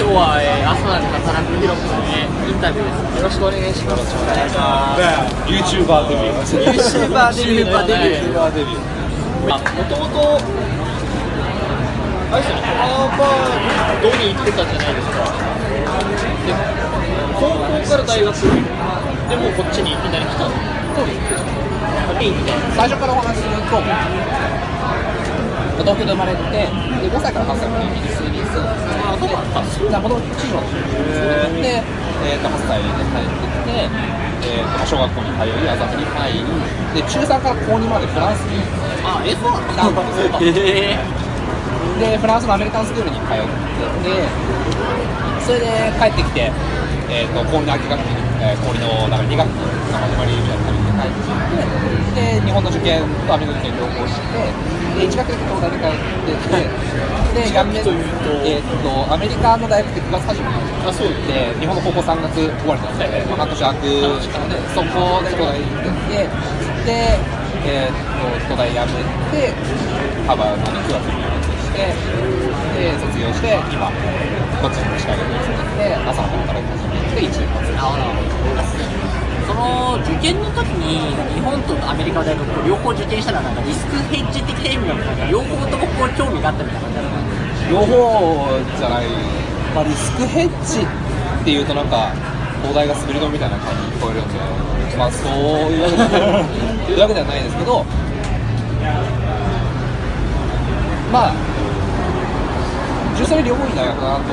今日は、えー、アスナで働くヒロ君へインタビューです。よろしくお願いします。お願いします。YouTuber デビュー YouTuber デビュー YouTuber デビューもともと、あれですよね、ハーバードに行ってたじゃないですか。で、高校から大学、でもうこっちにいきなり来たんそうです。最初からお話しすると東京で生まれてで5歳から8歳までイギリスに住んであ、そうなんだ。でもともとチームので、えー、と8歳で帰ってきて、えー、と小学校に通い麻布に入りで中3から高2までフランスにあ、え、そうなんだ。でフランスのアメリカンスクールに通っててそれで帰ってきて、えー、と氷の秋学期に、えー氷のだから2学期が始まりみたいな帰ってきてで日本の受験とアメリカの受験両方してで1学期だけ東大で通っててでやめというと？えー、とアメリカの大学って9月始めなんですよあ、そう。で日本の高校3月終わりなんで、まあ、半年空くのでそこで東大に行ってで、えー、と東大辞めてハーバードに9月に入学してで卒業して今こっちに近い学に住んでて朝の働き始めて1年経つの受験の時に日本とアメリカの大学と両方受験したらなんかリスクヘッジ的な意味なのか両方ともこう興味があったみたいな感じなのか両方じゃない、まあ、リスクヘッジっていうとなんか東大が滑り止めみたいな感じに聞こえるんでまあそういうわけじゃないではないですけどまあ純粋に両方いい大学だなと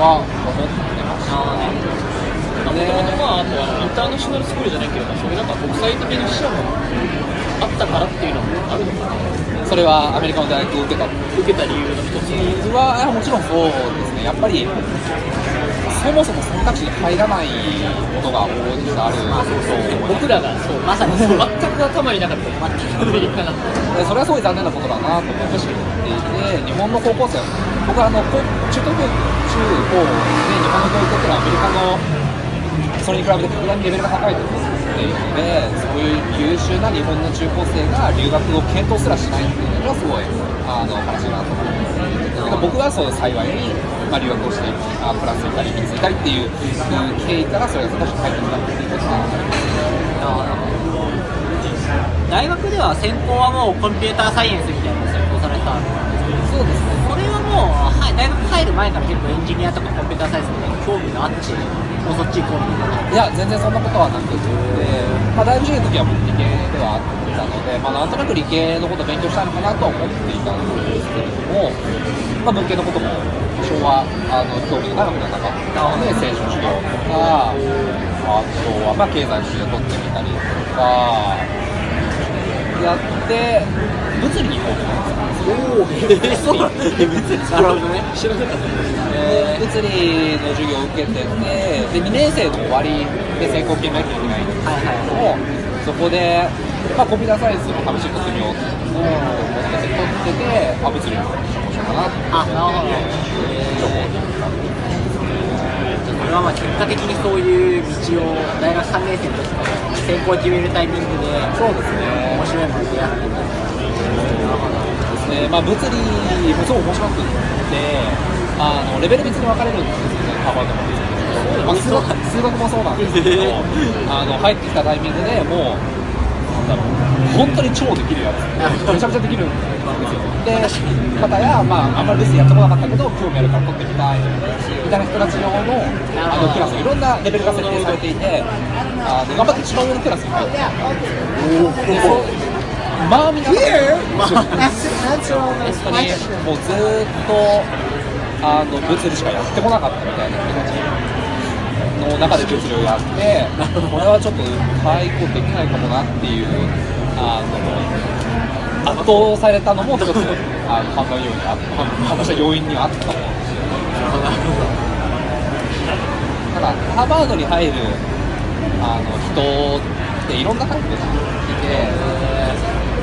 は思ってましたあもともとまあ、あとはインターナショナルスクールじゃないけれど、そういうなんか国際的な視野もあったからっていうのもあるのかな。それはアメリカの大学を受けた。受けた理由の一つ。に。はもちろんそうですね。やっぱりそもそも選択肢に入らないことが多いある。まあそうそう。僕らがそうまさにそう全く頭になかった全くアメリカなんてでそれはすごい残念なことだなと思って。いて日本の高校生。僕はあの高中等教育中高で日本の教育っていうのはアメリカのそれに比べて格段にレベルが高いと思っているのでそういう優秀な日本の中高生が留学を検討すらしないっていうのはすごいあの悲しいなと思いますけど僕はそう幸いに、まあ、留学をしてあフランスにいたりイギリスにいたりっていう経緯からそれが少し入ってきたっていうことが大学では専攻はもうコンピューターサイエンスみたいなのを専攻されたんですそうですねそれはもう、はい、大学入る前から結構エンジニアとかコンピューターサイエンスみたいな興味があって。もうそっち行こうみたいないや、全然そんなことはなくて、まあ、大学受験の時は僕理系ではあったので、まあ、なんとなく理系のことを勉強したいのかなとは思っていたんですけれども、まあ、文系のことも多少はあの興味が長くなかったので、青春授業とか、あとはまあ経済の授業を取ってみたりとか、やって、物理に行こうと思ってたんですよ。知らなかったで物理の授業を受けててで2年生の終わりで専攻決めなきゃいけないんですはいはい、そこで、まあ、コンピューターサイエンスの試しに取ってみようと思って取ってて、あ、物理の処方しようかなってあなるほど処方に行ったんでそれはまあ結果的にそういう道を大学3年生の時から専攻を決めるタイミングでそうですね面白いもの出会ってなるほどですね、まあ、物理もすごい面白くってあのレベル別に分かれるんですよねハーバードのまあ、数学数学もそうなんですけど。あの入ってきたタイミングでもうなんだろう本当に超できるやつ。めちゃめちゃできるんですよ。で方や、まあ、あんまり物理やったことなかったけど興味あるから取ってみたいみたいな人たち用のあのクラスいろんなレベルが設定されていてあの頑張って一番上のクラスに入って。まあみんな本当にもうずーっとあの物理しかやってこなかったみたいな人たちの中で物理をやってこれはちょっと対抗できないかもなっていうあの圧倒されたのも一つあの判断要因にあった判断した要因にはあったかもただハーバードに入るあの人っていろんなタイプでいて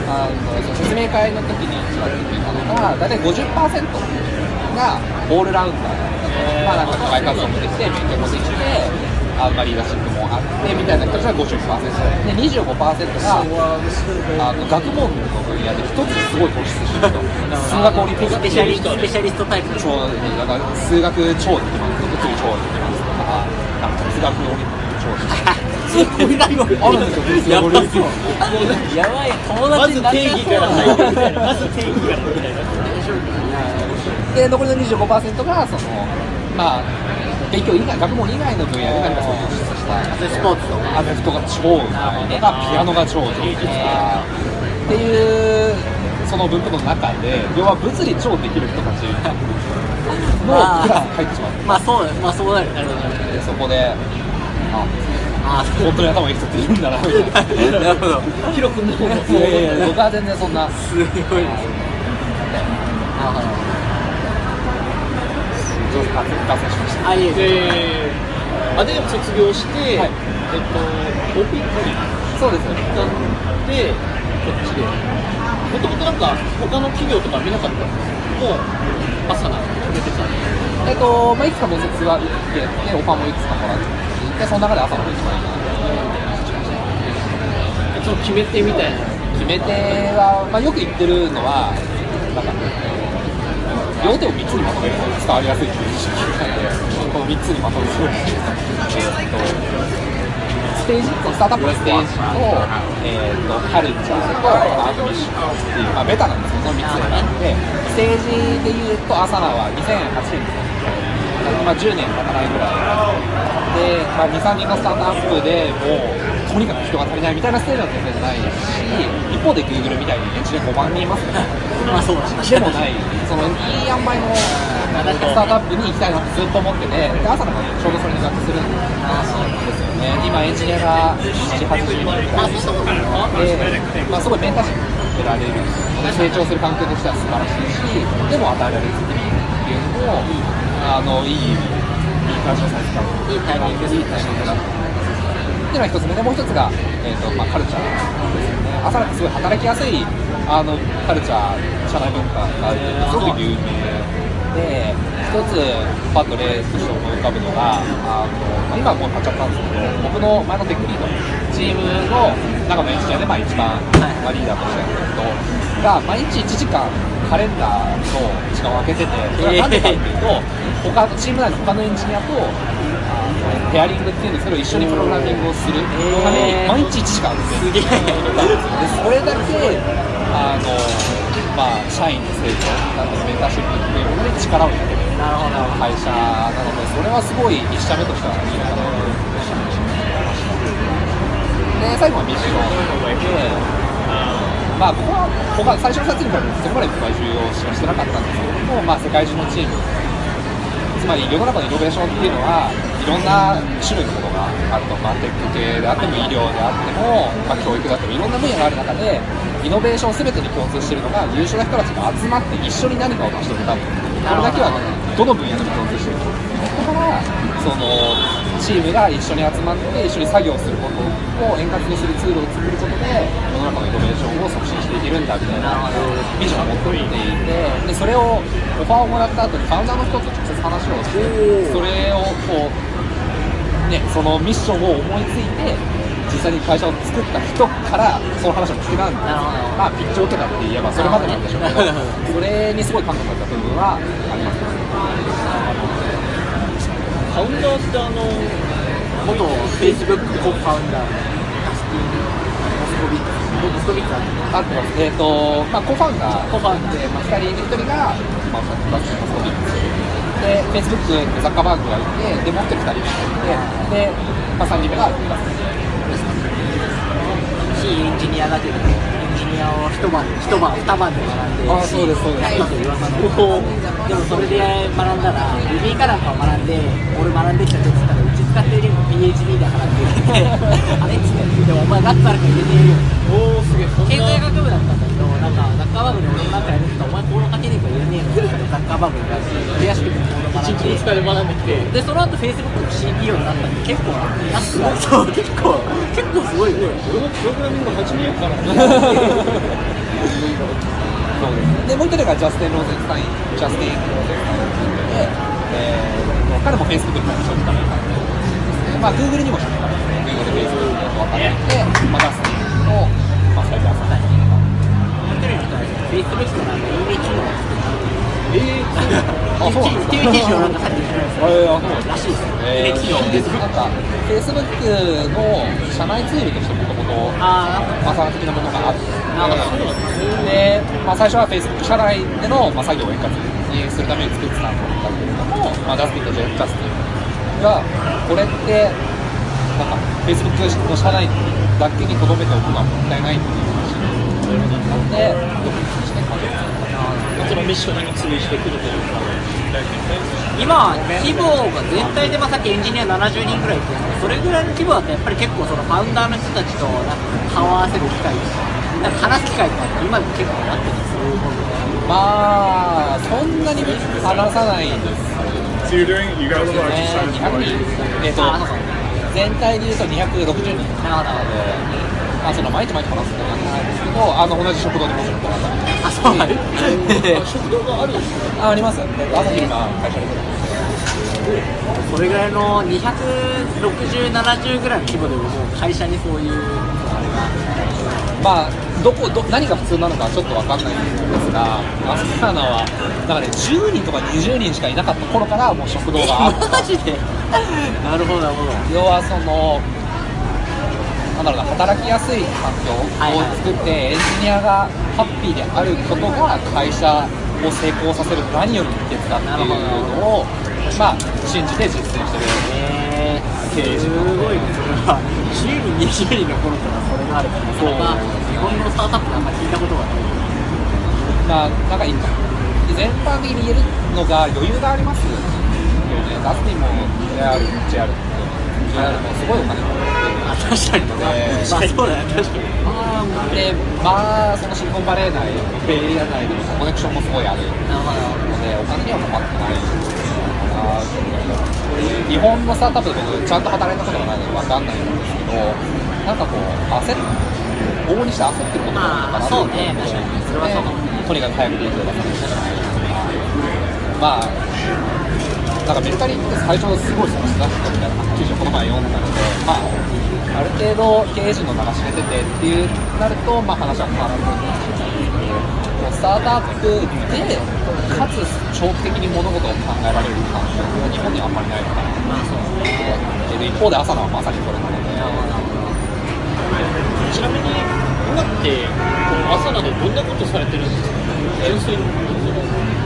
あのその説明会の時に一番聞いたのが大体50%がオールラウンダー。まあなんか外活動もできて勉強もできてあまあ、リーダーシップもあってみたいな人たちが50%で25%があの学問の分野で一つすごい突出してる人。数学オリンピック。スペシャリストスペシャリストタイプの。超だから数学超できます。物理超できます。とかなんか哲学オリンピック超できますあるんですよ哲学オリンピックやばい友達になっちゃうなまず定義からみたいなで残りの25%がそのまあ勉強以外学問以外の分野で何かそういう突出したスポーツとかアメフトが超うまいとかピアノが超上手とかっていうその分布の中で要は物理超できる人たちのクラス入ってしまうまあそうまあそうなる。なるほど。でそこでああ本当に頭いい人っているんだなみたいな。なるほど。広くなるいやいやいや。僕は全然そんな。すごい。ですなるほど上手脱線しました。あいえいえ。であで卒業して、はい。えっと OP そうですなんでこっちで。もともとなんか他の企業とか見なかったんですもう朝な決めてたえっと、まあ、いくつか面接は受けて、オファーもいくつかもらってでその中で朝の方が一番いいな。その決め手みたいな。決め手は、まあ、よく言ってるのはなんか両手を3つにまとめると伝わりやすいっていう意識。なんでこの3つにまとめるえっとステージスタートアップのステージと,、えー、とカルチャーとアートミッションっていう、まあ、ベタなんですけどその3つで選んでステージでいうとアサナは2008年まあ、10年経たないぐらい。で、まあ、23人のスタートアップでもうとにかく人が足りないみたいなステージは全然ないし一方で Google みたいにエンジニア5万人いますから まあそうだしでもない、そのいい塩梅のスタートアップに行きたいなってずっと思ってて、で朝なんかちょうどそれに合致するんですよね。今エンジニアが7、80人ぐらいで、まあ、すごいメンターシップ得られる成長する環境としては素晴らしいし、でも与えられる責任っていうのも、あのいい、いい感じのサイズ感。いいタイミングですいいタイミングだと思います。っていうのが一つ目で、もう一つが、えーとまあ、カルチャーですよね。朝なんかすごい働きやすいあのカルチャー、社内文化があるすごく有名で、一つパッと例として思い浮かぶのが、あのまあ、今はもう買っちゃったんですけど、僕の前のテックリード、チームの中のエンジニアで、まあ、一番、まあ、リーダーとしてやってる人が、毎日1時間カレンダーの時間を空けてて、それはなんでかっていうと、他チーム内の他のエンジニアと、ペアリングっていうんですけど、一緒にプログラミングをするために、毎日1時間空けてるでそれだけあの、まあ、社員の成長だったりメンターシップっていうものに力を入れてる。会社なのでそれはすごい1社目としてはいいなとで最後はミッションでまあここは他最初の2つに比べてそこまで僕は重要視はしてなかったんですけども、まあ、世界中のチームつまり世の中のイノベーションっていうのはいろんな種類のものがあると、まあ、テック系であっても医療であっても、まあ、教育であってもいろんな分野がある中でイノベーション全てに共通しているのが優秀な人たちが集まって一緒に何かを成し遂げたこれだけはどの分野でも共通している？だからそのチームが一緒に集まって一緒に作業することを円滑にするツールを作ることで世の中のイノベーションを促進していけるんだみたいなビジョンを持っていてでそれをオファーをもらった後にファウンダーの人と直接話をしてそれをこうね、そのミッションを思いついて実際に会社を作った人からその話を聞けたんでまあピッチを受けたって言えばそれまでなんでしょうけどそれにすごい感動だった部分はありますねファウンダーってあの元フェイスブック co-founder モスコビッツあってますえっ、とまあ co-founder co-founder で、まあ、2人で1人が、まあ、モスコビッツで、フェイスブックでザッカーバーグがいて、で、もう1人2人がいて、で、まあ、3人目が僕が非エンジニアだけどエンジニアを一晩一晩二晩で学んであそうですそうです。噂のでもそれで学んだら Ruby かなんかを学んで俺学んできたって言ったらうち使っているの PHP で学んであれっつって。でもお前ナッツあるから入れているよ。おおすげえ。経済な学部だったんだけどなんかザッカーバーグで俺もなんかやるって言ったらお前コード書けねえから入れねえのって言ったらザッカーバーグに出やすくてコード学んで一日二日で学んできて。でその後 Facebook の CTO になったんで結構ナッツがそう結構結構すごいよね。俺もプログラミング始めようかな。そうですで、もう1人がジャスティン・ローゼンスタイン、ジャスティン・ローゼンスタインで、えー、彼もフェイスブックに一緒にためにまあ Google にもしてた Google、Facebook と分かれて、まあ、ダスティンと、まあ、スカイプ朝日一人の人は Facebook のなんかいいねえー、あそうなんですか？っていう記事をなんかさっき言ってたんですよえー、あそうらしいですよ、えー、なんか Facebook の社内ツールとしてもともとあマサ的なものがあってで、まあ、最初は Facebook 社内での、まあ、作業を円滑にするために作ってたんだけれども、まあ、ダスティンとジェフ・ジャスティンがこれってなんか Facebook の社内だけにとどめておくのはもったいないっていう話になって独立して完結そのミッションに通じてくるというか今、規模が全体でまあさっきエンジニア70人ぐらいいて、それぐらいの規模だとやっぱり結構そのファウンダーの人たちとなんか顔を合わせる機会とか、なんか話す機会とかって今でも結構なってるんですよ、まあそんなに話さないんです So you're doing, you guys よ are ね just 200人えっ、とあそうそう全体でいうと260人。なるほど、まあその毎日毎日話すって感じなんですけどあの同じ食堂でもちろんご飯食べてあ、そう。なん食堂があるんですかあありますえっと朝昼間会社でそれぐらいの260、70ぐらいの規模でももう会社にそういう、あれが。まあどこど何が普通なのかはちょっと分かんないんですがアスターナはだからね10人とか20人しかいなかった頃からもう食堂があった。マジで。なるほど、なるほど。要はそのなんだろうな働きやすい環境を作って、エンジニアがハッピーであることが会社を成功させる何よりの秘訣だっていうのをまあ信じて実践してるえー、すごいね、それは。10人、20人の頃からそれがあるから、なかなか日本のスタートアップであんまり聞いたことがない。まあなんかい全般的に言えるのが余裕がありますよね。ダスティンも JR, JR, JR もすごいお金もあ、確かに。ねまあそうだね、確かに。でまあそのシリコンバレー内ベイエリア内でもコネクションもすごいある。のでお金には困ってないあー日本のスタートアップで僕ちゃんと働いたことがないので分かんないんですけどなんかこう焦る往々にして焦ってることが多いのかなまあそうね確かにそれはそうかもとにかく早くリードを出さなきゃいけないとかまあなんかメルカリって最初のすごい損失出したみたいな記事をこの前読んだのでまあある程度経営陣の名が知れててっていうなるとまあ話は変わらないんですけどスタートアップでかつ長期的に物事を考えられる環境は日本にはあんまりないのかなまあそうね。で一方で朝のはまさにこれなので、ちなみに今ってこの朝なでどんなことされてるんですか純粋に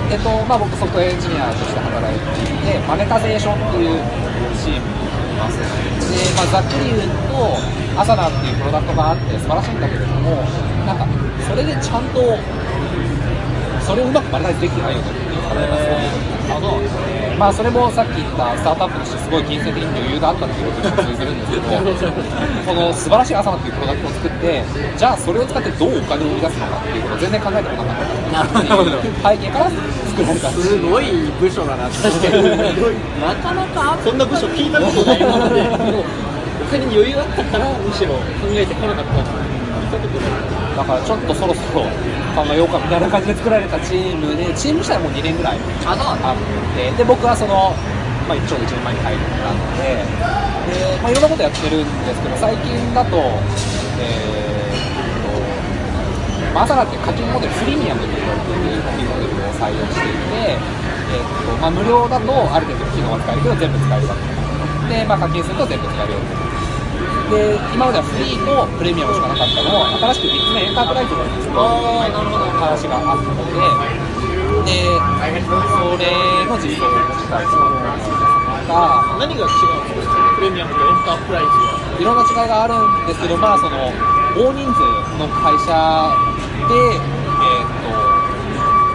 えっとまあ、僕ソフトエンジニアとして働いていてマネタゼーションっていうチームにいます。で、まあ、ざっくり言うとアサナっていうプロダクトがあって素晴らしいんだけれどもなんかそれでちゃんとそれをうまくマネタイズできてないよねっていう課題がすごいあのまあそれもさっき言ったスタートアップとしてすごい金銭的に余裕があったっていうことに通ずるんですけど この素晴らしいアサナっていうプロダクトを作ってじゃあそれを使ってどうお金を生み出すのかっていうことを全然考えてこなかったなるほど背景から作られたすごい部署だな、確かに。なかなかそんな部署聞いたことないものでもうお金に余裕あったからむしろ考えてこなかっただからちょっとそろそろ考えようかみたいな感じで作られたチームでチーム自体はもう2年ぐらいあ、ってで僕はその、まあ、一応1年前に入ったのでで、まあ、いろんなことやってるんですけど最近だとえーっとまあ、アサナって課金モデル、プレミアムと言われている課金モデルを採用していて、えーっとまあ、無料だとある程度機能は使えるけど全部使えるわけで、まあ、課金すると全部使えるよで今まではフリーとプレミアムしかなかったのを新しく3つ目エンタープライズのあるほど。話があったのででそれの実装をしたりとか何が違うんですか？プレミアムとエンタープライズは。いろんな違いがあるんですけどまあその大人数の会社で、えーっと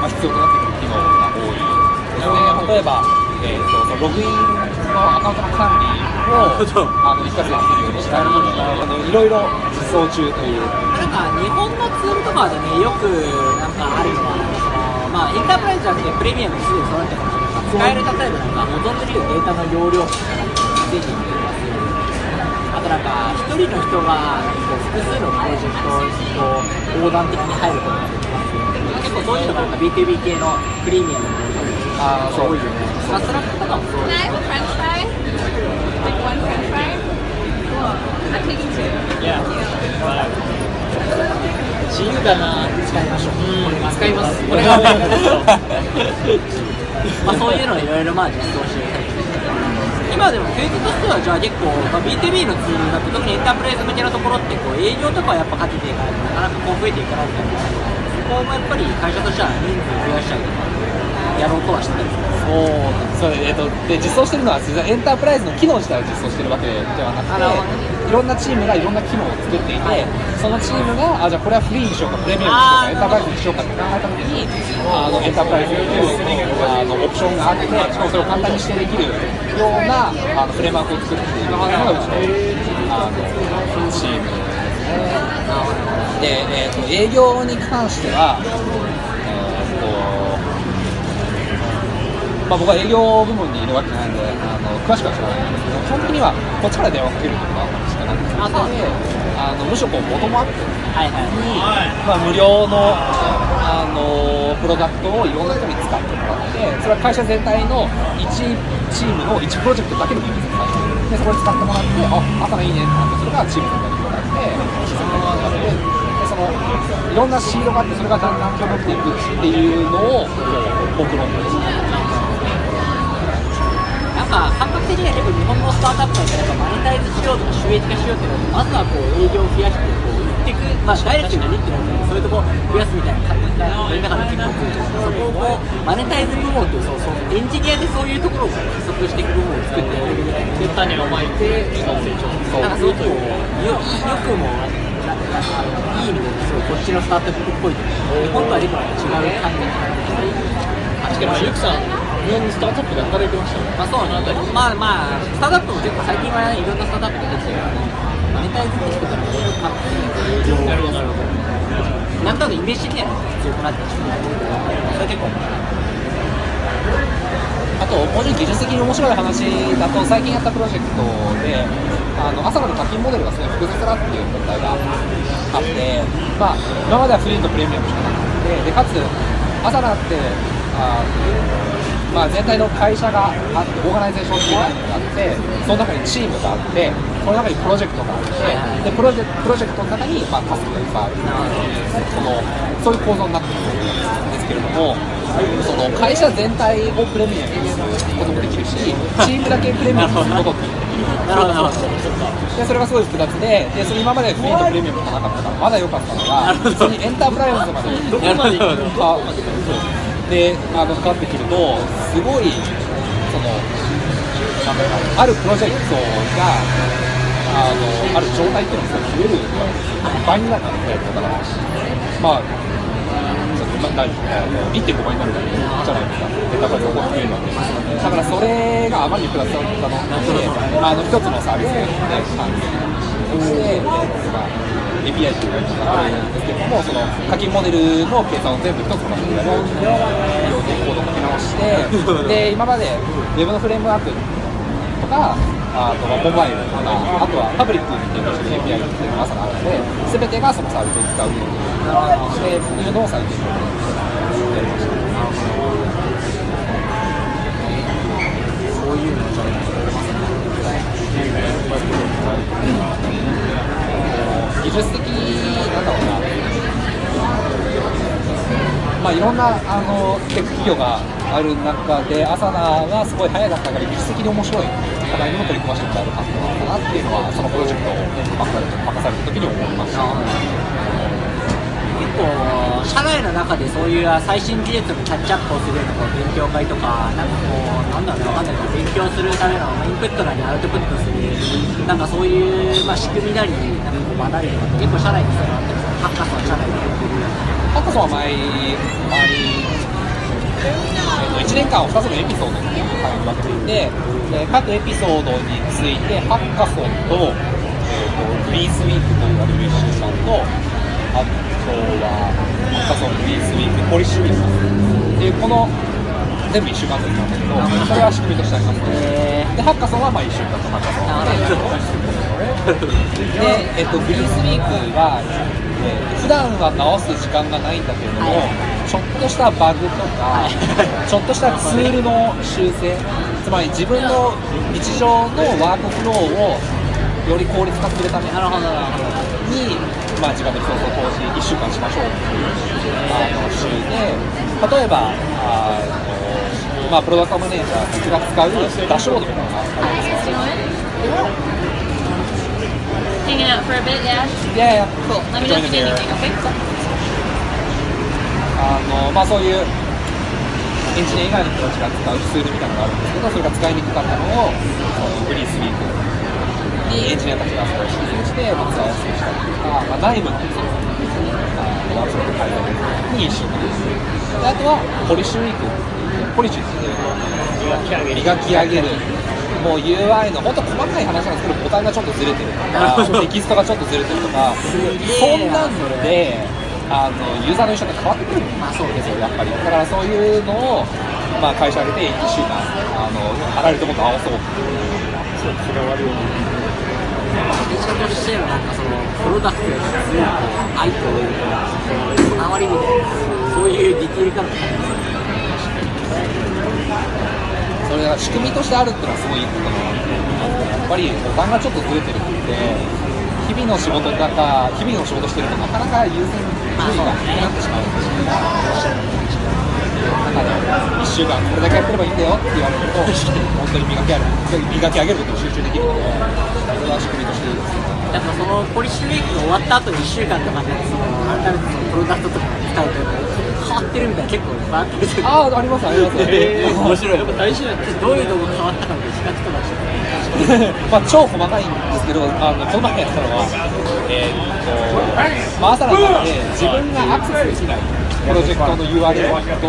まあ、必要となってくる機能が多いですね例えば、えーっとそのログインのアカウントの管理をあの一括でできるようにしたりあのいろいろ実装中という。なんか日本のツールとかでね、よくなんかあるのは、まあ、インタープライズじゃなくてプレミアムにすでにそうなってますけど、使える例えばなんか望んでるようデータの容量とかがぜひあとなんか、一人の人がこう。複数のプロジェクトを横断的に入ることができます結構そう。いう。のがなんか B2B 系のプレミアムのあ多いよね。まあ、スラックとかもそう。です.自由だな使いましょう。う。ん使いますこれがまあそう。いう。のをいろいろまあ実装して今でもフェーズとしてはじゃあ結構、まあ、B2B のツールだと特にエンタープライズ向けのところってこう営業とかはやっぱかけていかないとなかなかこう増えていかないみたいなそこもやっぱり会社としては人数増やしたりとかやろうとはしてたりするおそうえっとで実装してるのは実はエンタープライズの機能自体を実装してるわけではなくていろんなチームがいろんな機能を作っていて、はいそのチームがあじゃあこれはフリーにしようかプレミアムにしようかエンタープライズにしようかって考えた時にあのエンタープライズのあのオプションがあってしかもそれを簡単に指定できるようなあのフレームワークを作っているのがうちのあのチーム。で、えー、と営業に関しては、まあ、僕は営業部門にいるわけなんであの詳しくは知らないんですけど基本的にはこっちから電話かけるとかしかなくてあそうあのむしろこうボトムアップはいはい。に、まあ、無料のあのプロダクトをいろんな人に使ってもらってそれは会社全体の1チームの1プロジェクトだけでもいいんですよ。でそこに使ってもらってあ朝がいいねってなってそれがチーム全体に広がってシステムが広がってでそのいろんなシードがあってそれがだんだん広まっていくっていうのを僕論ですか感覚的には結構日本のスタートアップなんてなんかマネタイズしようとか収益化しようっていうのはまずはこう営業を増やしてこう売っていくまあダイレクトに売るっていうのはそういうとこ増やすみたいな感じが世の中で結構来るんですけどそこをこうマネタイズ部門っていうそうそうエンジニアでそういうところを加速していく部門を作ってやるみたいなで種をまいて成長するなんかすごくこうよよくもなあのいい意味ですごいこっちのスタートアップっぽいというか日本とはでも違う。感じ確かにゆきさん日本にスタートアップで働いてましたねまあそうなんだまあまあスタートアップも結構最近はいろんなスタートアップができてるからマネタイズって人からいろいろ買ってなるほどなるほどなんとなくイメージ的には強くなってきてそれ結構あと、もうちょい技術的に面白い話だと、最近やったプロジェクトで、あの朝の課金モデルがすごい複雑だっていう問題があって、まあ、今まではフリーとプレミアムしかなくて、でかつ、 Asana って、あまあ、全体の会社があって、 organization っていう概念があって、その中にチームがあって、その中にプロジェクトがあって、でプロジェプロジェクトの中に、まあ、タスクがいっぱいあるそのそういう構造になっているんですけれども、その会社全体をプレミアムにすることもできるし、チームだけプレミアムにすることもできる。でそれがすごい複雑で、でその今までフリーとプレミアムがなかったから、まだ良かったのが、普通にエンタープライズまでど。こまで行くのかであのかかってくると、すごい、その、あるプロジェクトが、あのある状態っていうのが増える倍になるんで、だから、まあ、ちょっと1.5倍になるじゃないですか、エンタープライズが増えるわけです。だからそれがあまりに複雑だったので、あの一つのサービスで完成して、まあ API というあるんですけども、その課金モデルの計算を全部一つの場所でやるようにコードを書き直して、で今まで Web のフレームワークとか、あとはモバイルとか、あとはパブリックに提供してる API っていうのが朝があるので、すべてがそのサービスを使うようにしてっていうのを最近やりました。そういうのをちょっ技術的なんだろうな、まあ、いろんなあのテック企業がある中で、アサナがすごい早かったから技術的に面白い課題にも取り組ませてもらえるかったなっていうのは、そのプロジェクトを任されて任された時に思いました。構社内の中でそういう最新技術のキャッチアップをするような勉強会とかなんかこうなんだろうわかんないけど勉強するためのインプットなりアウトプットするなんかそういうまあ仕組みなりなんかこう学びとかって結構社内にそういうのあったりするハッカソン社内でやってるハッカソンは前前えっと1年間を2つのエピソードに分けていて、で各エピソードについてハッカソンと,、えー、とフリースウィークと言われる1週間とあとはハッカソンフリースウィークポリッシュウィークっていうこの全部1週間ずつなんだけどそれは仕組みとしてありますねえでハッカソンはまあ1週間とハッカソンで、えっと、フリースウィークは、えー普段は直す時間がないんだけれども、はい。ちょっとしたバグとか、ちょっとしたツールの修正つまり自分の日常のワークフローをより効率化するために、まあ、時間の競争投資1週間しましょうっていうあの週で例えばあの、まあ、プロダクトマネージャーが使うダッシュボードみたいなのがあるんですよ Hanging out for a bit, yeah? いやいや Cool. Let me know if you need anything, okay? あのまあ、そういうエンジニア以外の人たちが使うツールみたいなのがあるんですけどそれが使いにくかったのをフリースウィークにエンジニアたちがそれを修正して、まあ、使いやすくしたりとか、まあ、内部のそのワークショップ改善に一緒にであとはポリッシュウィークポリッシュっていう磨き上げるもう UI の本当細かい話なんですけどボタンがちょっとずれてるとかテキストがちょっとずれてるとかそんなんであのユーザーの印象って変わってくるんですよやっぱりだからそういうのを、まあ、会社上げて1週間あのあらゆるところと合わそう会社としてのなんかそのプロダクトへの強い愛というかそのこだわりみたいなそういうディテール感がそれが仕組みとしてあるっていうのはすごいいいことだなやっぱりボタンがちょっとずれてるって日々の仕事だか日々の仕事してるとなかなか優先順位が低くなってしまうんですよ。だから1週間これだけやってればいいんだよって言われると本当に磨き上げる磨き上げることに集中できるのでそれは仕組みとしていいですやっぱそのポリッシュウィークが終わった後に1週間とかでその改めてそのプロダクトとか使うと変わってるみたいな結構バーって出てああありますあります。えー 面白い。やっぱ大事などういうとこが変わったのか比較とかして まあ超細かいんですけど、あのこの前やったのは、えーっと、まあ、朝の中で自分がアクセスできないプロジェクトの URL と、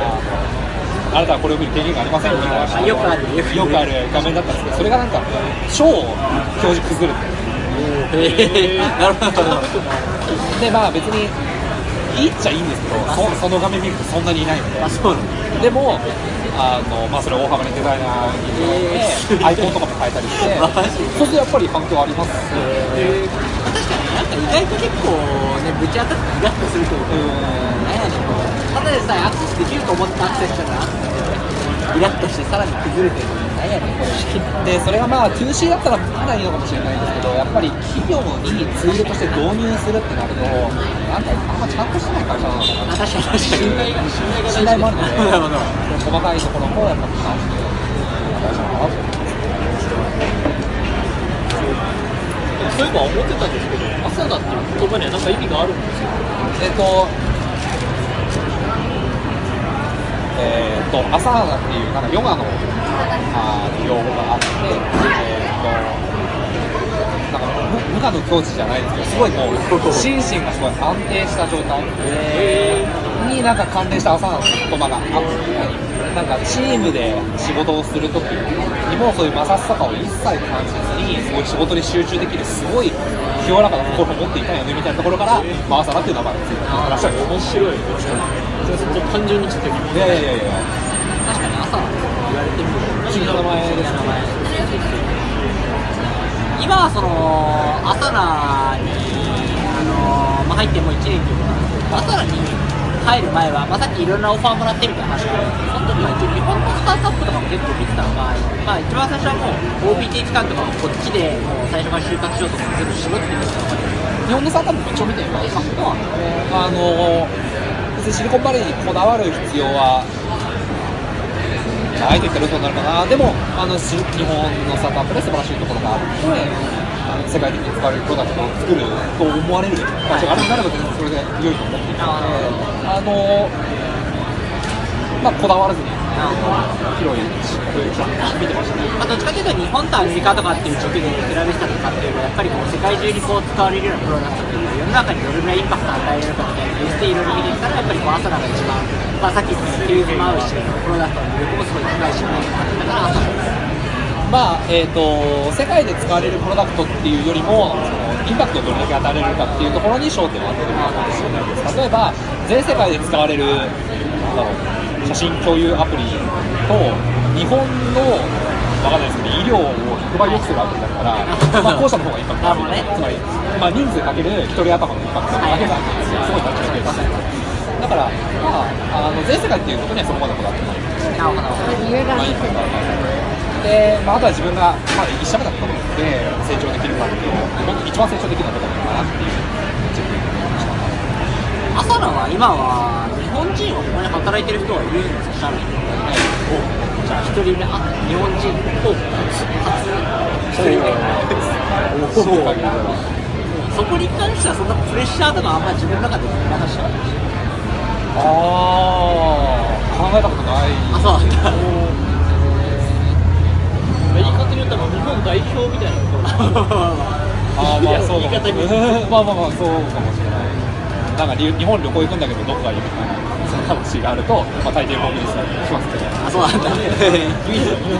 ああなたはこれを見る経験がありませんみたいなあよくあるよくあるよくある画面だったんですけど、それがなんか、超表示崩れて。へえなるほど。で、まあ別にいいっちゃいいんですけど、そその画面見るとそんなにいないので。あそうなでもあの、まあ、それを大幅にデザイナーにえて、アイコンとかも変えたりしてそうするとやっぱり反響あります。ね確かになんか意外と結構ねぶち当たってイラッとするというかなんやねん。こうただでさえアクセスできると思ってアクセスしたらイラッとしてさらに崩れてるなんやねんこれでそれがまあ 2C だったらまだいいのかもしれないんですけどやっぱり企業にツールとして導入するってなるとなんかあんまちゃんとしてない会社なのかな確かに信頼が信頼が信頼もあるので細かいところもやっぱ直して大事なのかなとそういえば思ってたんですけど朝だっていう言葉にはなんか意味があるんですよ。えっと、えーっと、朝花っていうなんかヨガのあ用語があって、えーっと、なんか無我の境地じゃないですけど、すごいもう心身がすごい安定した状態になんか関連した朝花の言葉があって、なんかチームで仕事をするときにもそういう摩擦とかを一切感じずに、すごい仕事に集中できる、すごい清らかな心を持っていたよねみたいなところから、まあ、朝だっていう名前がついたらしゃる。面白いそれちょっと単純にちょっといやいやいやいや、確かに朝言われてみる不思名前ですね。今はその朝ナに、あのまあ、入ってもう1年ということなんですけど朝ナに入る前は、まあ、さっきいろんなオファーもらってるみたいな話がある。んですけどその時は一応日本のスタートアップとかも結構見てたのが、まあ、一番最初はもう OPT 期間とかもこっちでもう最初から就活しようとか全部絞ってみたのが日本のサータップも一応見てるから、そうなんだあの別にシリコンバレーにこだわる必要はないと言ったら嘘になるかな、でもあの日本のスタートアップで素晴らしいところがあるので、世界的に使われるプロダクトを作ると思われる会社があるのであれば、全然それで良いと思っていたので、あのまあ、こだわらずに、広い見てましたね。まあ、どっちかというと日本とアメリカとかっていう軸で比べてたとかっていうのはやっぱりこう世界中にこう使われるようなプロダクトっていうのは世の中にどれぐらいインパクトを与えられるかみたいなベースでいろいろ見てきたらやっぱりこうアサナが一番、まあ、さっき言ったフューズも合うしプロダクトの魅力もすごい高いしだからアサナまあえー、と世界で使われるプロダクトっていうよりもそのインパクトをどれだけ与えられるかっていうところに焦点を当てるのかもしれないです例えば全世界で使われるなんだろう写真共有アプリと日本のわかんないですけど医療を100倍良くするアプリだったら、まあ、後者の方がインパクトがあつまり、まあ、人数かける1人頭のインパクトだけがすごい高い。ですだから、まあ、あの全世界っていうことにはそこまでこだわってないなるほど。まあいいかなで、まあ、あとは自分が、まあ、一社目だったので成長できるかっていう一番成長できるのはどこなのかなっていう自分アサナは今は日本人はここに働いてる人はいるんですか社内にじゃあ一人目あ日本人を初一人目そうかそこに関してはそんなプレッシャーとかあんまり自分の中でなかったああ考えたことない。あそうなんだ。言い方によっては日本代表みたいなころあーまあそう言い方にまあまあまあそうかもしれないなんか日本旅行行くんだけどどこがいいみたいな話があると、まあ、大抵コンビニさん来ますけどあそうなんだ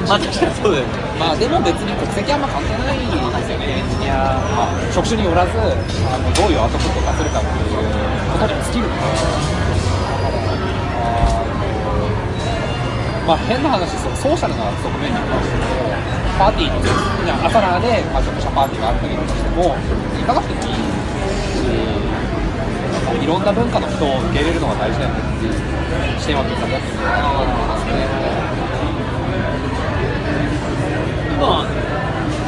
まあ確かにそうだよねまあでも別に国籍あんま関係ないですよねエンジニア、まあ、職種によらずあのどういうアウトプットを出せるかっていうことに尽きるからあのまあ変な話そうソーシャルな側面に関してパーティー朝ラーで、まあ、ちょっとしたパーティーがあったりとかしても行かなくてもいいしいろんな文化の人を受け入れるのが大事だよねっていう視点は見たんだっていうのは思いますね。今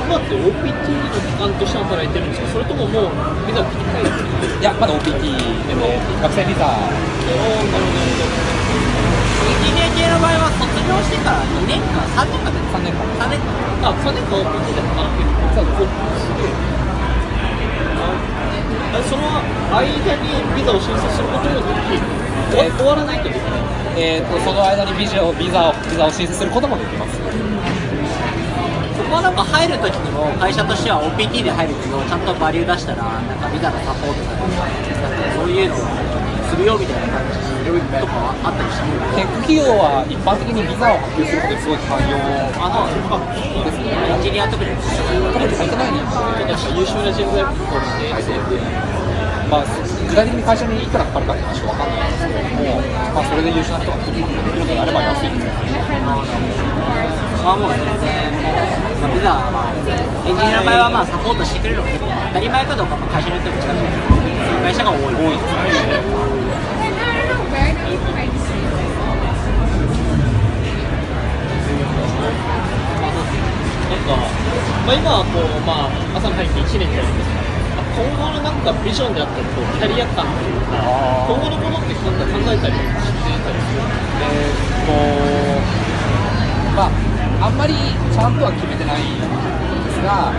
今って OPT の機関として働いてるんですかそれとももうビザ切り替えてるいやまだ OPT でも学生ビザ。エンジニア系の場合は卒業してか。ら2年間3年間で3年間3年間あ3年間 OPT で働けるそうですげえその間にビザを申請することもできる終わ終わらないとできないえー、とその間にビザをビザをビザを申請することもできますそこはなんか。入るときにも会社としては OPT で入るけどちゃんとバリュー出したらなんか。ビザのサポートとか。なんか。そういうのをするよみたいな感じとかはあったりしてテック企業は一般的にビザを発給することですごい寛容あのですねエンジニア特に特に入ってない人ちょっと優秀な人材を取ってまあ具体的に会社にいくらかかるかって話は分かんないんですけども、まあ、それで優秀な人ができるのであれば安いですねまあもう全然、まあ、ビザはまあエンジニアの場合はまあサポートしてくれるのが当たり前かどうかも会社によっても違う会社が多い多いですねまあ、今はこう、まあ、朝に入って1年じゃないですか。今後のなんかビジョンであったり、こうキャリア感というか、今後のものってなんか考えたりしてたりするえーっとまああんまりちゃんとは決めてないんですが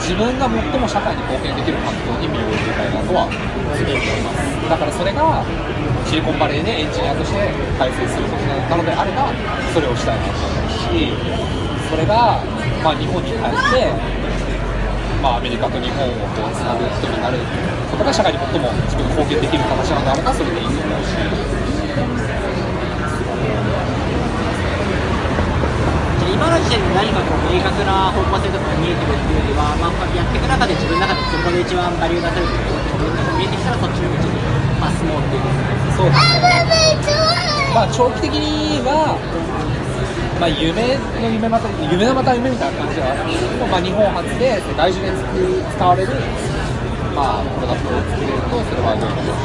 自分が最も社会に貢献できる環境に身を置いていたいなとはすごい思いますだからそれがシリコンバレーでエンジニアとして改正することなのであればそれをしたいなと思うしそれが、まあ、日本に帰って、まあ、アメリカと日本をこうつなぐ人になることが社会に最も自分貢献できる形なのであればそれでいいと思うし今の時点で何かこう明確な方向性とかが見えてるっていうよりは、まあ、やっていく中で自分の中でそこで一番バリューが出せるっていうのが見えてきたらそっちの道にまあ進もうっていうそうですね。まあ長期的には、まあ夢の夢また夢のまた夢みたいな感じではあるんですけど、まあ日本初で世界中で使われる。まあ、プロダクトを作れると、それは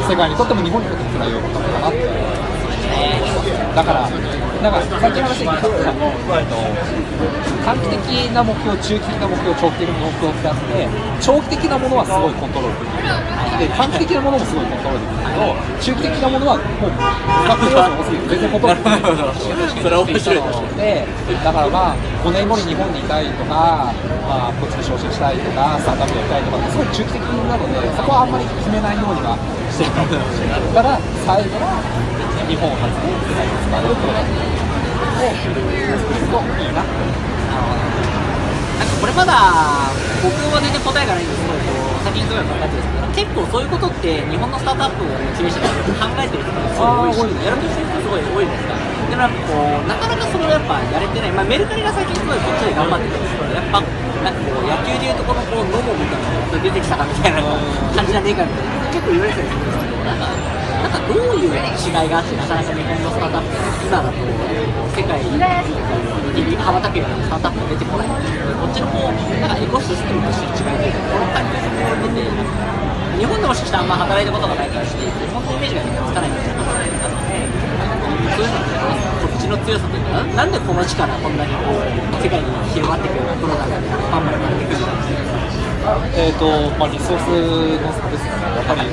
世界にとっても日本にとってもそれは良かったのかなってだから、なんかさっき話で聞いたの、えっと短期的な目標、中期的な目標、長期的な目標ってあって、長期的なものはすごいコントロールできる。で、短期的なものもすごいコントロールできるけど、中期的なものはもう、不確定要素が多すぎて全然コントロールできない。それは面白いで、だからまあ、5年後に日本にいたいとか、まあ、こっちに昇進したいとか、スタートアップやりたいとかって、すごい中期的なので、そこはあんまり決めないようにはしてるかもしれない。だから、最後は、日本初で世界に使われるプロダクトを作るといいなってなんかこれまだ僕は全然答えがないんですけど最近すごい考えてるんですけど結構そういうことって日本のスタートアップをモチーションに考えてる人がすごい多いしやろうとしてる人すごい多いですからでもなんかこうなかなかそれをやっぱやれてない、まあ、メルカリが最近すごいこっちで頑張ってるんですけどやっぱなんかこう野球でいうとこのこうノモみたいなのが出てきたか？みたいな感じじゃねえかみたいな結構言われてたりするんですけどなんかなんかどういう違いがあってなかなか日本のスタートアップ今だと世界に羽ばたくようなスタートアップが出てこないこっちの方なんかエコシステムとして違うというかこの感じが出て日本でもしかしたらあんま働いたことがないからして日本のイメージがつかないみたいな感じでそういうのってこっちの強さというかなんでこの力こんなにこう世界に広がっていくようなプロダクトでバンバンなってくるのかえーとまあ、リソースの差ですね、やっぱり、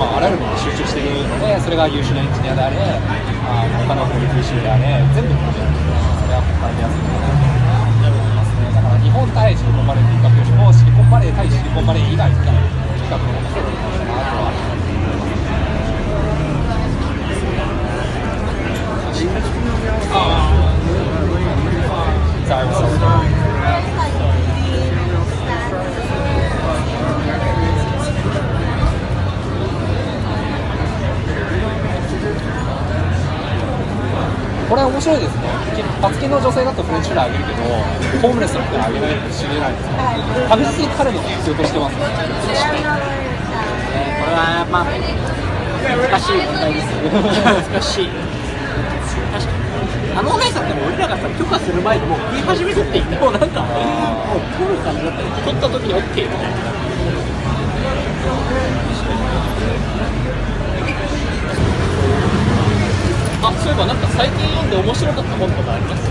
まあ、あらゆるものに集中しているので、それが優秀なエンジニアであれ、あの他の法律集であれ、全部、それは他にやすいかなと思いますね。だから日本対シリコンバレーって言った時も、シリコンバレー対シリコンバレー以外みたいな企画の面白いかなとは思います。ああ、そうこれは面白いですね。パツキの女性だとフレンチフライあげるけど、ホームレスの人はあげないって知れないですね。確実に彼の必要としてますね。これはまあ難しい問題ですよ 難しいあのお姉さんでも俺らがさ許可する前にもう食い始めるって言ってもうなんかもう取る感じだったよ取った時に OK みたいな。あそういえばなんか最近読んで面白かった本とかあります？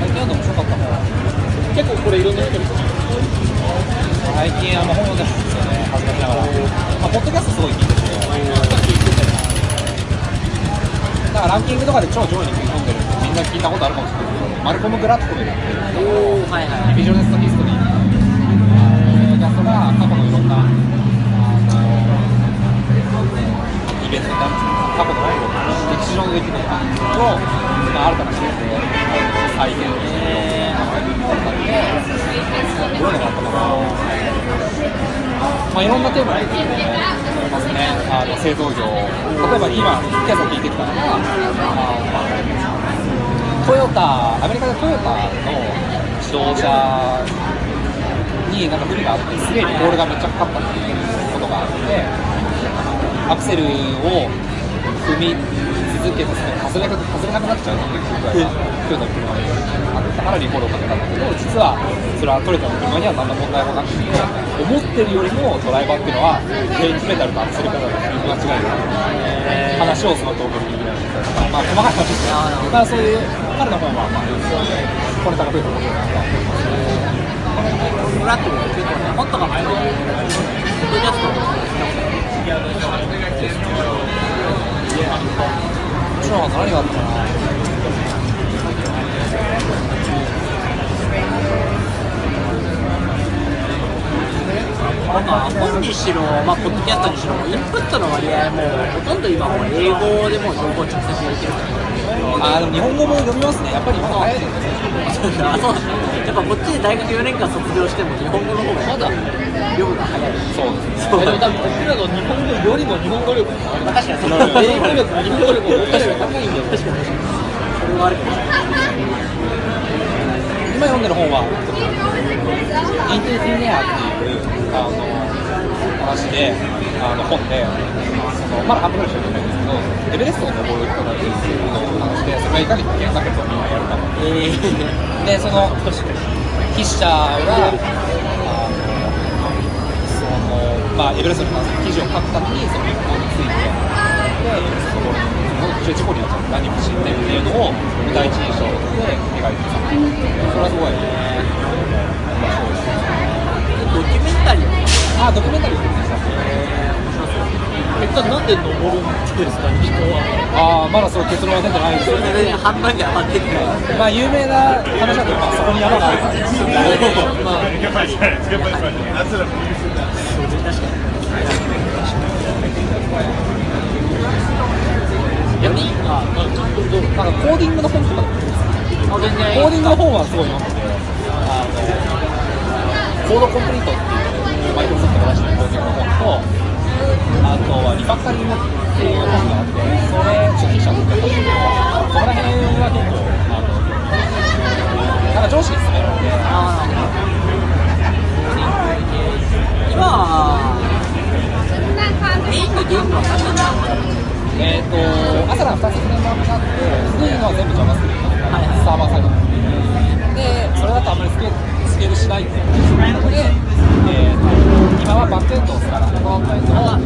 最近読んで面白かったのは、結構これいろんな人に最近あの本読んでますよね、恥ずかしな。がら。まあ、ポッドキャストすごい聞いてて、だからランキングとかで超上位に食い込んでるみんな聞いたことあるかもしれないけど、マルコム・グラットベルっていう、おおはいはいビジョネストヒストリーのキャストが過去のいろんな、あのイベントなんですか過去の歴史上の出来事を、まあ、新たな視点で再現して、どういうのがあったかな、まあ、いろんなテーマについてますね、あの製造業、例えば今、今朝聞いてきたのが、あトヨタ、アメリカでトヨタの自動車になんか不備があって、すげえリコールがめっちゃかかったっていうことがあって、アクセルを踏み続けて、外れなく外れなくなっちゃうっていうぐらいがトヨタの車であったからリコールをかけたんだけど、実はそれはトヨタの車には何の問題もなくて、思ってるよりもドライバーっていうのは、ブレーキペダルとアクセルペダルが踏み間違える話をその動画にまあ、細かい話ですけど、まあ、そういう彼の本は、まあ、これ高くいと思いますフラットも結構ね、もっとか前のポッドキャストも面白いな何があったかななんか本にしろ、まあ、ポッドキャストにしろ、インプットの割合もほとんど今もう英語でも情報直接できるから。あーでも日本語も読みますね、やっぱりまだ。早いですね。あそうやっぱこっちで大学4年間卒業しても日本語の方がまだ読むの早い。そうです。ね。そう。でも多分僕らの日本語よりも日本語力が確かにその英語力も日本語力も僕らより高いんだよ確かに確かに。それはあるかもしれない今読んでる本は、インティニアっていうあの話で、あの本で、そのまだ半分ぐらいしか読んでないんですけど、エベレストを登ることができるっていう話して、それがいかに危険だけどみんなやるかも。えで、その筆者が、まあ、エベレストに関する記事を書くために、その日本について、で、エベレスト登るの中事故になっちゃって何も知ってっていうのを第一印象で描いてた。それはすごい、ー、ドキュメンタリーあ、ドキュメンタリーですね。結果なんで登るんですか人はああ、まだその結論は出てないですそれでね半分に上がってくるまあ、有名な話だと、まあ、そこに山があるからですよね。まあ That's it. 逆にあまあちょっとどうなんかコー。ディングの本とか、あ全然コーディングの本はすごい読んでて、あの、コードコンプリートっていう、マイクロソフトが出してるコーディングの本と、あとはリファクタリングっていう本があって、それ初期者の本だったんですけど、そこら辺は結構、あの、なんか上司に勧められて、あ今メインのゲームは何なんだろうえっ、ー、と、朝から2つフレームワークがあって、2のは全部 JavaScript の、はいはい、サーバーサイドの。で、それだとあまりスケールスケールしないっていうので、えーと、今はバックエンドをすら、と、バックエンドは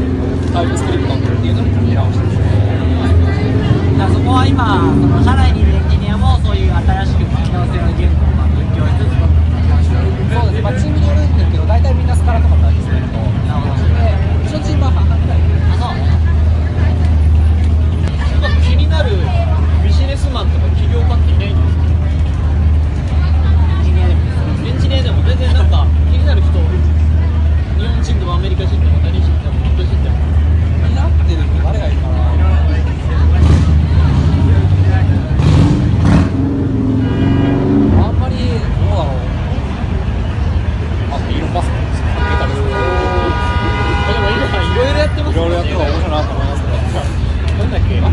タイプスクリプトっていうのに組み直してます。そこは今、その社内にいるエンジニアもそういう新しく機能性の言語を勉強しつつそうです、まあ、チームによるんですけど、大体みんなスカラとかからですけど、で、一応チームは半々ぐらい。になるビジネスマンとか起業家っていないんですかエンジニアでも全然なんか気になる人日本人でもアメリカ人でも何人でもインド人でも気になってる人誰がいるかなあんまりどうだろうあイーロン・マスクですかメタでも今いろいろやってますねいろいろやってるのが面白いなと思イーロ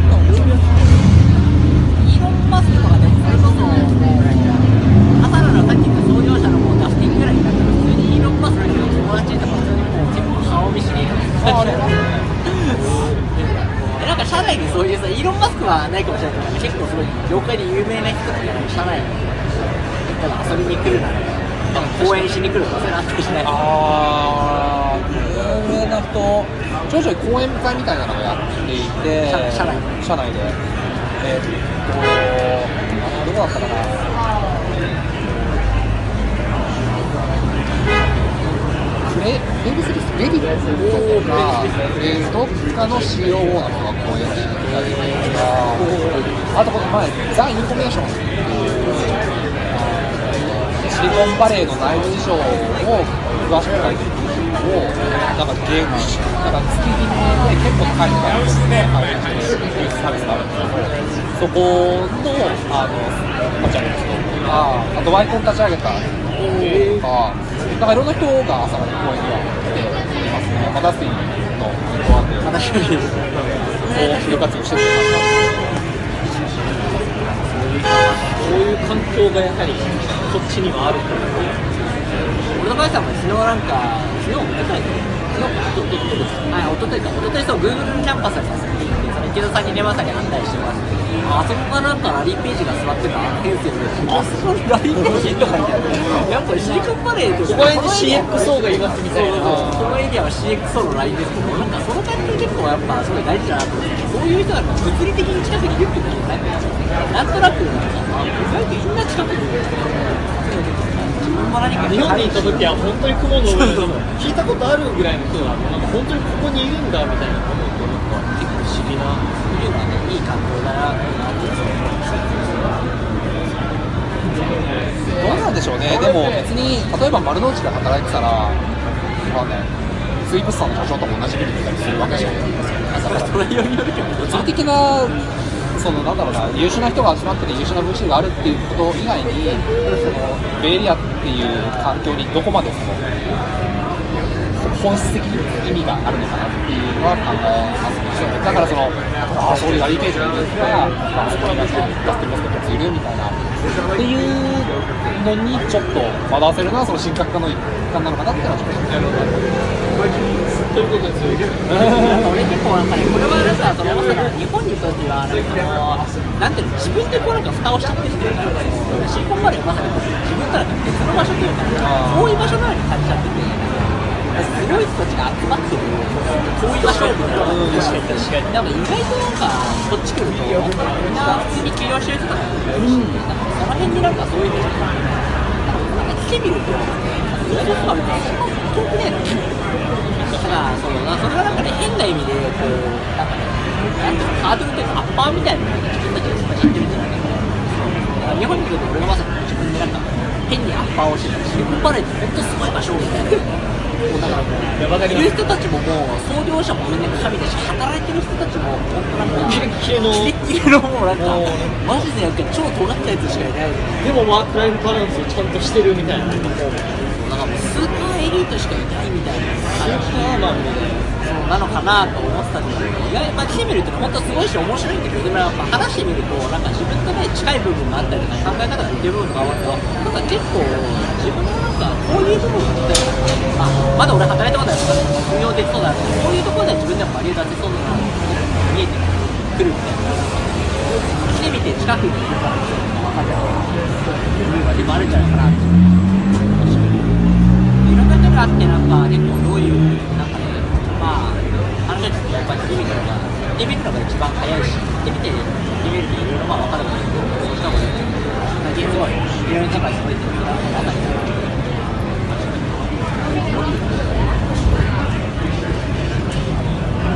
ン・マスクとかでもそれこそもう朝のさっき言った創業者のもうダスティンぐらいになったら普通にイーロン・マスクの友達とか普通にもう結構顔見知りああれえなんか社内にそういうさイーロン・マスクはないかもしれないけど結構すごい業界で有名な人とかが社内に例えば遊びに来るならなんか講演しに来るとかそういうのあったりしないあー有名な人。ちょいちょい講演会みたいなのをやっていて社社内社内で。えーっとあどこだったかな？クレレビスですレビえーどっかの COO の人が講演していたりとかあとこの前ザ・インフォメーションっていうシリコンバレーの内部事情を詳しく書いてるをなんかゲームしなんか月金で結構高い値段で配信してるニュースサービスがあるんですけどそこのあの立ち上げた人があとワイコン立ち上げた人とかなんかいろんな人が朝まで公演には来ていますね、まあ、ダスティンの人はね私よりそうフル活用してるそういう環境がやはりこっちにはあるから俺の会社も昨日なんか昨日もね昨日かおとととですはいおとといかおとといそう Google キャンパスにさせていてその池田さんにレマさんに案内してもらってあそこがなんかラリーページが座ってた編成であそこにラリーページとかみたいなやっぱりシリコンバレーとここに CXO がいますみたいなこのエリアは CXO のラインですけどなんかその感じ結構やっぱすごい大事だなと思ってそういう人が物理的に近くにいるってことじゃないなんとなくなんかあ意外とみんな近くにいる自分も何か日本に行った時は本当に雲の上で聞いたことあるぐらいの人がなんか本当にここにいるんだみたいな思うとなんか結構不思議な見るのはねいい環境だなっていつも思いますどうなんでしょうね、でも別に、例えば丸の内で働いてたら、まあね、スイープスさんの社長とも同じビルにいたりするわけじゃないですか。それよりよりけど物理的な、そのなんだろうな、優秀な人が集まってて優秀な VC があるっていうこと以外に、そのベイリアっていう環境にどこまでその本質的に意味があるのかなっていうのは考えます。ね。だ。からその、ああ、そういうラリーページがいるとか、まあ、そこになんかダスティン・モスコットいるみたいな、っていうのにちょっと惑わせるのはその神格化の一環なのかなっていうのはちょっと思います。俺結構なん。かね、これはなん。かそのまさか日本にいた時はなん。かそのなん。ていうの自分でこうなん。か蓋をしちゃってるっていうか、シリコンバレーまさに自分とは別の場所というか、遠い場所のように感じちゃってて。すごい人たちが集まってる遠い場所みたいな確かに確かになん。か意外となん。かこっち来るとみん。な普通に起業してる人とかもいるし、なん。かその辺になん。かそういうのがなん。か来てみるとそういう人が別にそん。な遠くねえなからそうだなそれがなんかね変な意味でこうなんかねなんていうのハードルというかアッパーみたいなのが自分たちで知ってるんじゃないかな日本に来ると俺がまさに自分でなんか変にアッパーをしてたしシリコンバレーって本当すごい場所みたいなもうだからもういる人たちももう創業者もみんな神だし働いてる人たちも本当なんかキレッキレのキレッキレのもうなんかマジでやっぱ超尖ったやつしかいないでもワークライフバランスをちゃんとしてるみたいな。なんリートしかいないみたいな感じまあみたいなそうなのかなと思ってたんだけど意外まあ来てみると本当すごいし面白いんだけどでもやっぱ話してみるとなんか自分とね近い部分があったりとか考え方が似てる部分があるとなんか結構自分のなんかこういう部分がまあ、まだ俺働いたことないから運用できそうだなこういうところで自分でもバリュー出せそうだなって見えてくるみたいな来てみて近くにいるから分かる部分がでもあるんじゃないかなっていろんな人があってなんか結構どういうなんかねまあ話がちょっとやっぱり見てみるのが行ってみるのが一番早いし行ってみて行ってみるといろいろまあ分かるんだけどしかもね最近すごいいろいろなんかすごいっていうのがあったり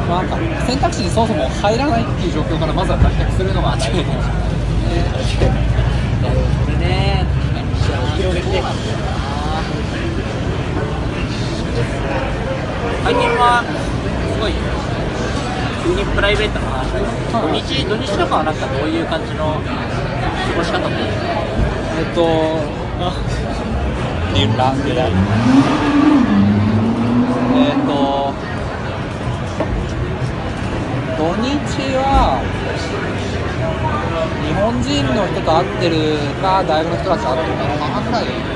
なんか選択肢にそもそも入らないっていう状況からまずは脱却するのが大事かもしれないこれね広げて最近はすごい。急にプライベートの話で土日土日とかはなんかどうい。う感じの過ごし方ってえっとリュラリュラえっと土日は日本人の人と会ってるか大学の人たちと会ってるかの半々ぐらい。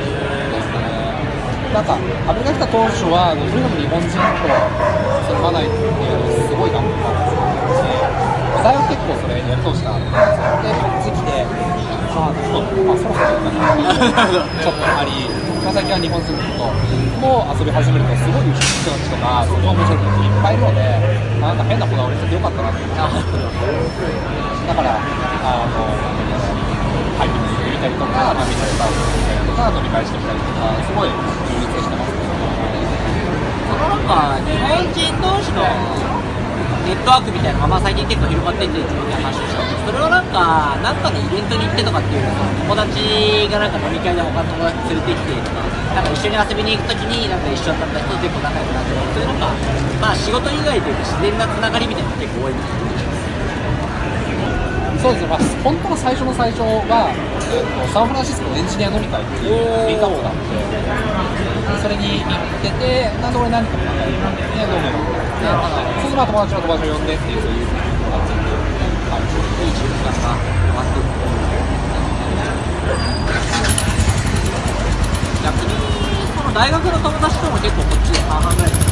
なんかアメリカ来た当初はとにかく日本人とつるまないっていうのすごい頑張ったんですよ大学結構それやり通したんででこっち来てああちょっと、まあ、そろそろいいかな。ちょっとあり、まあ、最近は日本人の人も遊び始めるとすごい人たちとかすごい面白い人たちいっぱいいるのでなんか変なこだわりしててよかったなって思ってだからあのハイキング行ってみたりとか、まあ、みんなでサーフィンしたりとか飲み会してみたりとかすごい充実してますねそのなんか日本人同士のネットワークみたいなのが、まあ、最近結構広がってってるみたいな話をしたんですそれをなんかなんかのイベントに行ってとかっていうの友達がなんか飲み会で他の友達連れてきてとかなんか一緒に遊びに行くときになんか一緒だった人と結構仲良くなってそういうなんかまあ仕事以外というか自然なつながりみたいなのが結構多いみたいなそうですね、まあ、本当の最初の最初は、えっとサンフランシスコエンジニア飲み会っていうミートアップがあって、それに行ってて、なんで俺何かも仲良くなって、ね、どうもで、そうすると友達の友達を呼んでっていう、そういうのがあって、はい、いい循環が広がっていく逆にその大学の友達とも結構こっちで半々ぐらいです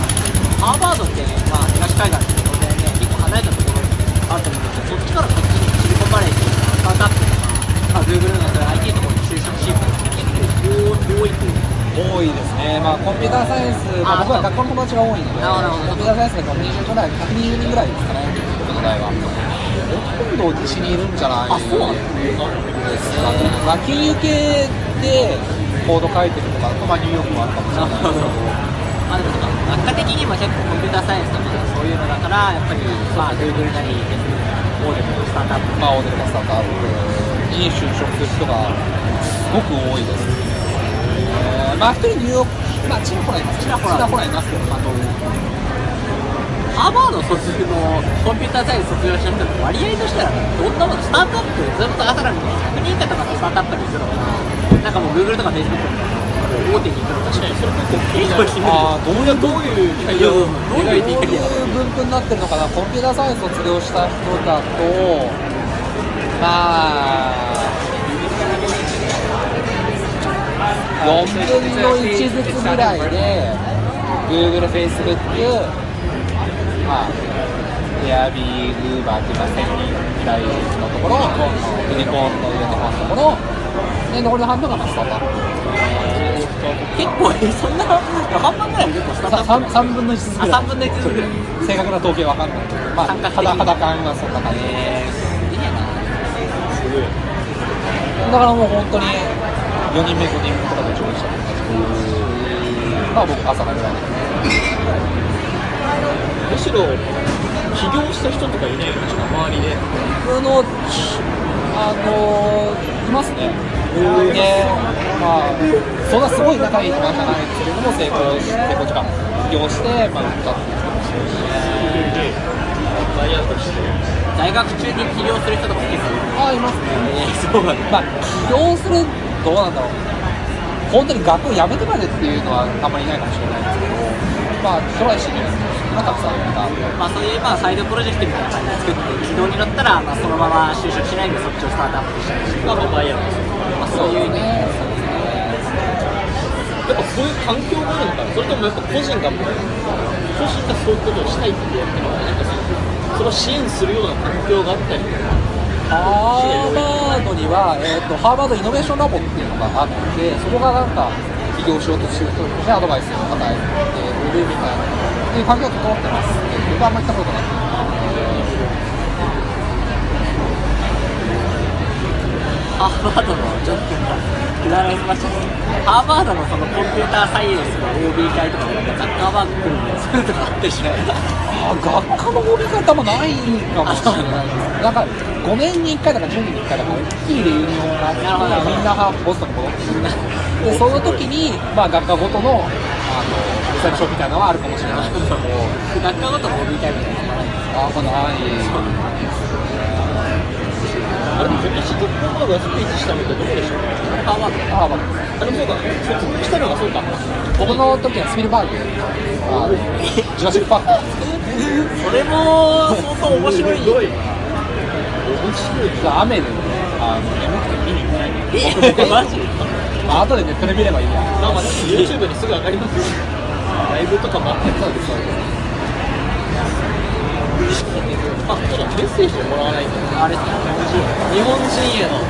ハーバードって、まあ、東海岸って当然ね結構離れたところにあると思うんですけどそっちからこっちにコンバレーっていうかスタートアップとか、まあ、Google のそういう IT ところに就職シーンって結構多いというか多いですね、まあ、コンピューターサイエンス、まあ、あ僕は学校の友達が多いので、コンピューターサイエンスで20ぐらい、120人ぐらいですかね、僕の代は。ほとんど西にいるんじゃないですかね、まあ、金融系でコード書いてるとかだと、まあ、ニューヨークもあるかもしれないですけど。まあでも学科的にも結構コンピューターサイエンスとかそういうのだからやっぱりまあ Google なり Facebook 大手のスタートアップまあ、大手のスタートアップに就職する人がすごく多いです。えーまあ、一人ニューヨーク、まあ、ちらほらいます。ちらほらいますけど、まあ、当然。ハーバード卒業のコンピューターサイエンス卒業した人の割合としてはどんなものスタートアップずっと朝から見て100人以下とかのスタートアップに行くのかななんかもう Google とか Facebook とか大手に行くのか確かにそれ結構気になる。ああ、どういう、どういう、いやどういうどういう分布になってるのかな、コンピューターサイエンス卒業した人だと、まあ、4分の1ずつぐらいで、Google、Facebook、まあ、Airbnb、いうか1000人ぐらいのところ、ユニコーンの上の方のところ、で残りの半分がまあスタートアップ。結構そんな半分ぐらい結構スタートアップ3分の1ずつぐらい。あ3分の1ずつぐらい。正確な統計わかんない。けど、まあ、肌肌感がそんな感じえーすごい。だからもう本当に4人目5人目とかで上位したまあ僕朝なぐらい。むしろ起業した人とかいないのかな周りで。僕のあのいますねでまあそんなすごい仲いい友達じゃないですけれども成功して成功とか起業してまあ売っていう人もいるし。バイアウトして大学中に起業する人とかも結構ああいますね。えーそうなんだまあ起業するどうなんだろう。本当に学校辞めてまでっていうのはあんまりいないかもしれないですけどまあトライしてみるまあたくさんまあそういうまあサイドプロジェクトみたいな感じで作って軌道に乗ったらまあそのまま就職しないでそっちをスタートアップしたりして。まあバイアウトす。るまあそういうねやっぱそういう環境があるのかなそれともやっぱ個人が個人がそういうことをしたいってやってるのかなんかそのそれを支援す。るような環境があったりとかハーバードには、えー、とハーバードイノベーションラボっていうのがあってそこがなんか起業しようとしてる人にアドバイスを与えて売るみたいなっていう環境が整ってます。で僕はあんまり行ったことなくハーバードのちょっとくだらない話ハーバードのそのコンピューターサイエンスの OB 会とかでなんかザッカーバーグ来るんでそういうのとかあったりしないあ学科の OB 会多分ないかもしれないなんか5年に1回だ。か10年に1回だか大きいレユニオンがあってみんなボストンに戻ってくるでその時に、まあ、学科ごとのあのリサーみたいなのはあるかもしれないけど学科ごとの OB 会みたいなのがあるんですあこのないあれ、今年トップバーがスピーチしたのってどこでしたハーバードあまああれ、そうだ、卒業したのがそうか。僕の時はスピルバーグあジュラシック・パークそれも相当面白いすごい。面白い。雨でねあの眠くて見に行けないえマジまあ後でネットで見ればいいやまあまあ、YouTube にすぐ上がりますよ。ライブとかもあってそうですそうですあ、そうだ、メッセージをもらわないと。あれ日本人への。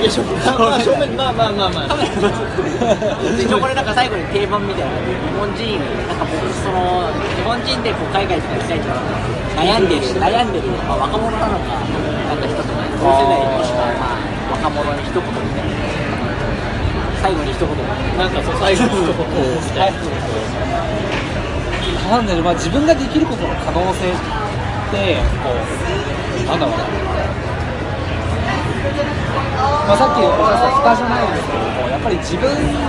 いや、正まあ、正面、まあまあまあまあ。一応これなんか最後に定番みたいな日本人なんか僕その日本人でこう海外とか行きたいとか悩んでる悩んでる、まあ、若者なのかなんか人とか同世代もしくはまあ若者に一言みたいな最後に一言なんかそう、最後の一言をしたい。なんだろう、まあ、自分ができることの可能性ってこうなんだろうな、まあ、さっきお話しゃった蓋じゃないですけどもやっぱり自分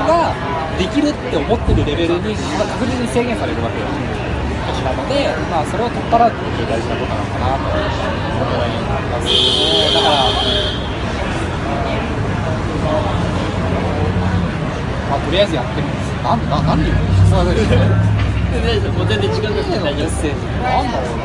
ができるって思ってるレベルにまあ確実に制限されるわけよなので、まあ、それを取っ払うっていう大事なことなのかなと思いますだからまあ、とりあえずやってみます。なん、何言うんですか。もう全然時間がない大丈夫。メッセージなんだろう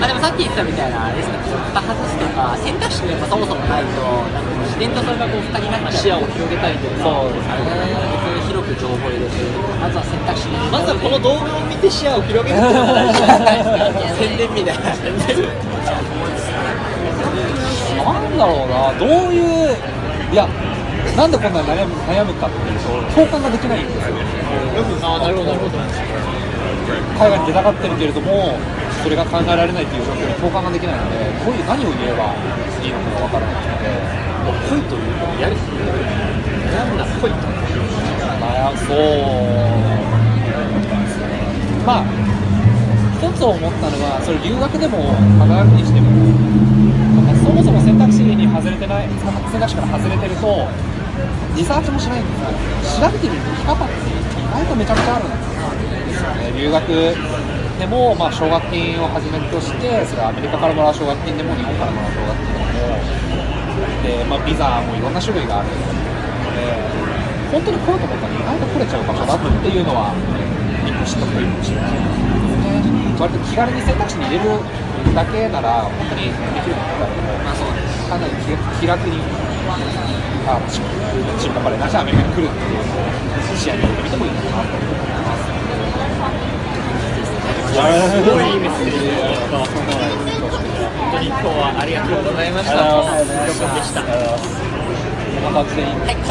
まあでもさっき言ったみたいなあれですね外すとか選択肢がやっぱそもそもないとなんか自然とそれがこう蓋になっちゃう視野を広げたいというか。そうですあれ別に広く情報を入れてまずは選択肢にまずはこの動画を見て視野を広げるっていうのが大事じゃないですか。宣伝みたいななんだろうな、どういう、いや、なんでこんなに悩む悩むかっていうと、共感ができないんですよ。ああ、なるほど、なるほど。海外に出たがってるけれども、それが考えられないっていう状況に共感ができないので、どういう何を言えばいいのかがわからないので、恋というか、やる。なんだ、恋と。悩そう。まあ、一つ思ったのは、それ留学でも考えるにしても、そもそも選択肢に外れてない、選択肢から外れてると、リサーチもしないんですよ。調べてみる生き方って意外とめちゃめちゃあるんですよね。留学でも、まあ、奨学金をはじめとして、それはアメリカからもらう奨学金でも、日本からもらう奨学金でも、で、まあ、ビザもいろんな種類があるので、本当に来ようと思ったら意外と来れちゃう場所だっていうのは、一個知っとくといいかもしれないですね。割と気軽に選択肢に入れるだけなら、本当にできることだけど、まあそうかなり気気楽に、あ、チチンパパレなしアメリカに来るっていう視野に入れてみてもいいのか？なと思います。すごいメッセージ本当に今日はありがとうございました。ありがとうございましたよかったでした。こんな感じでいいんですはい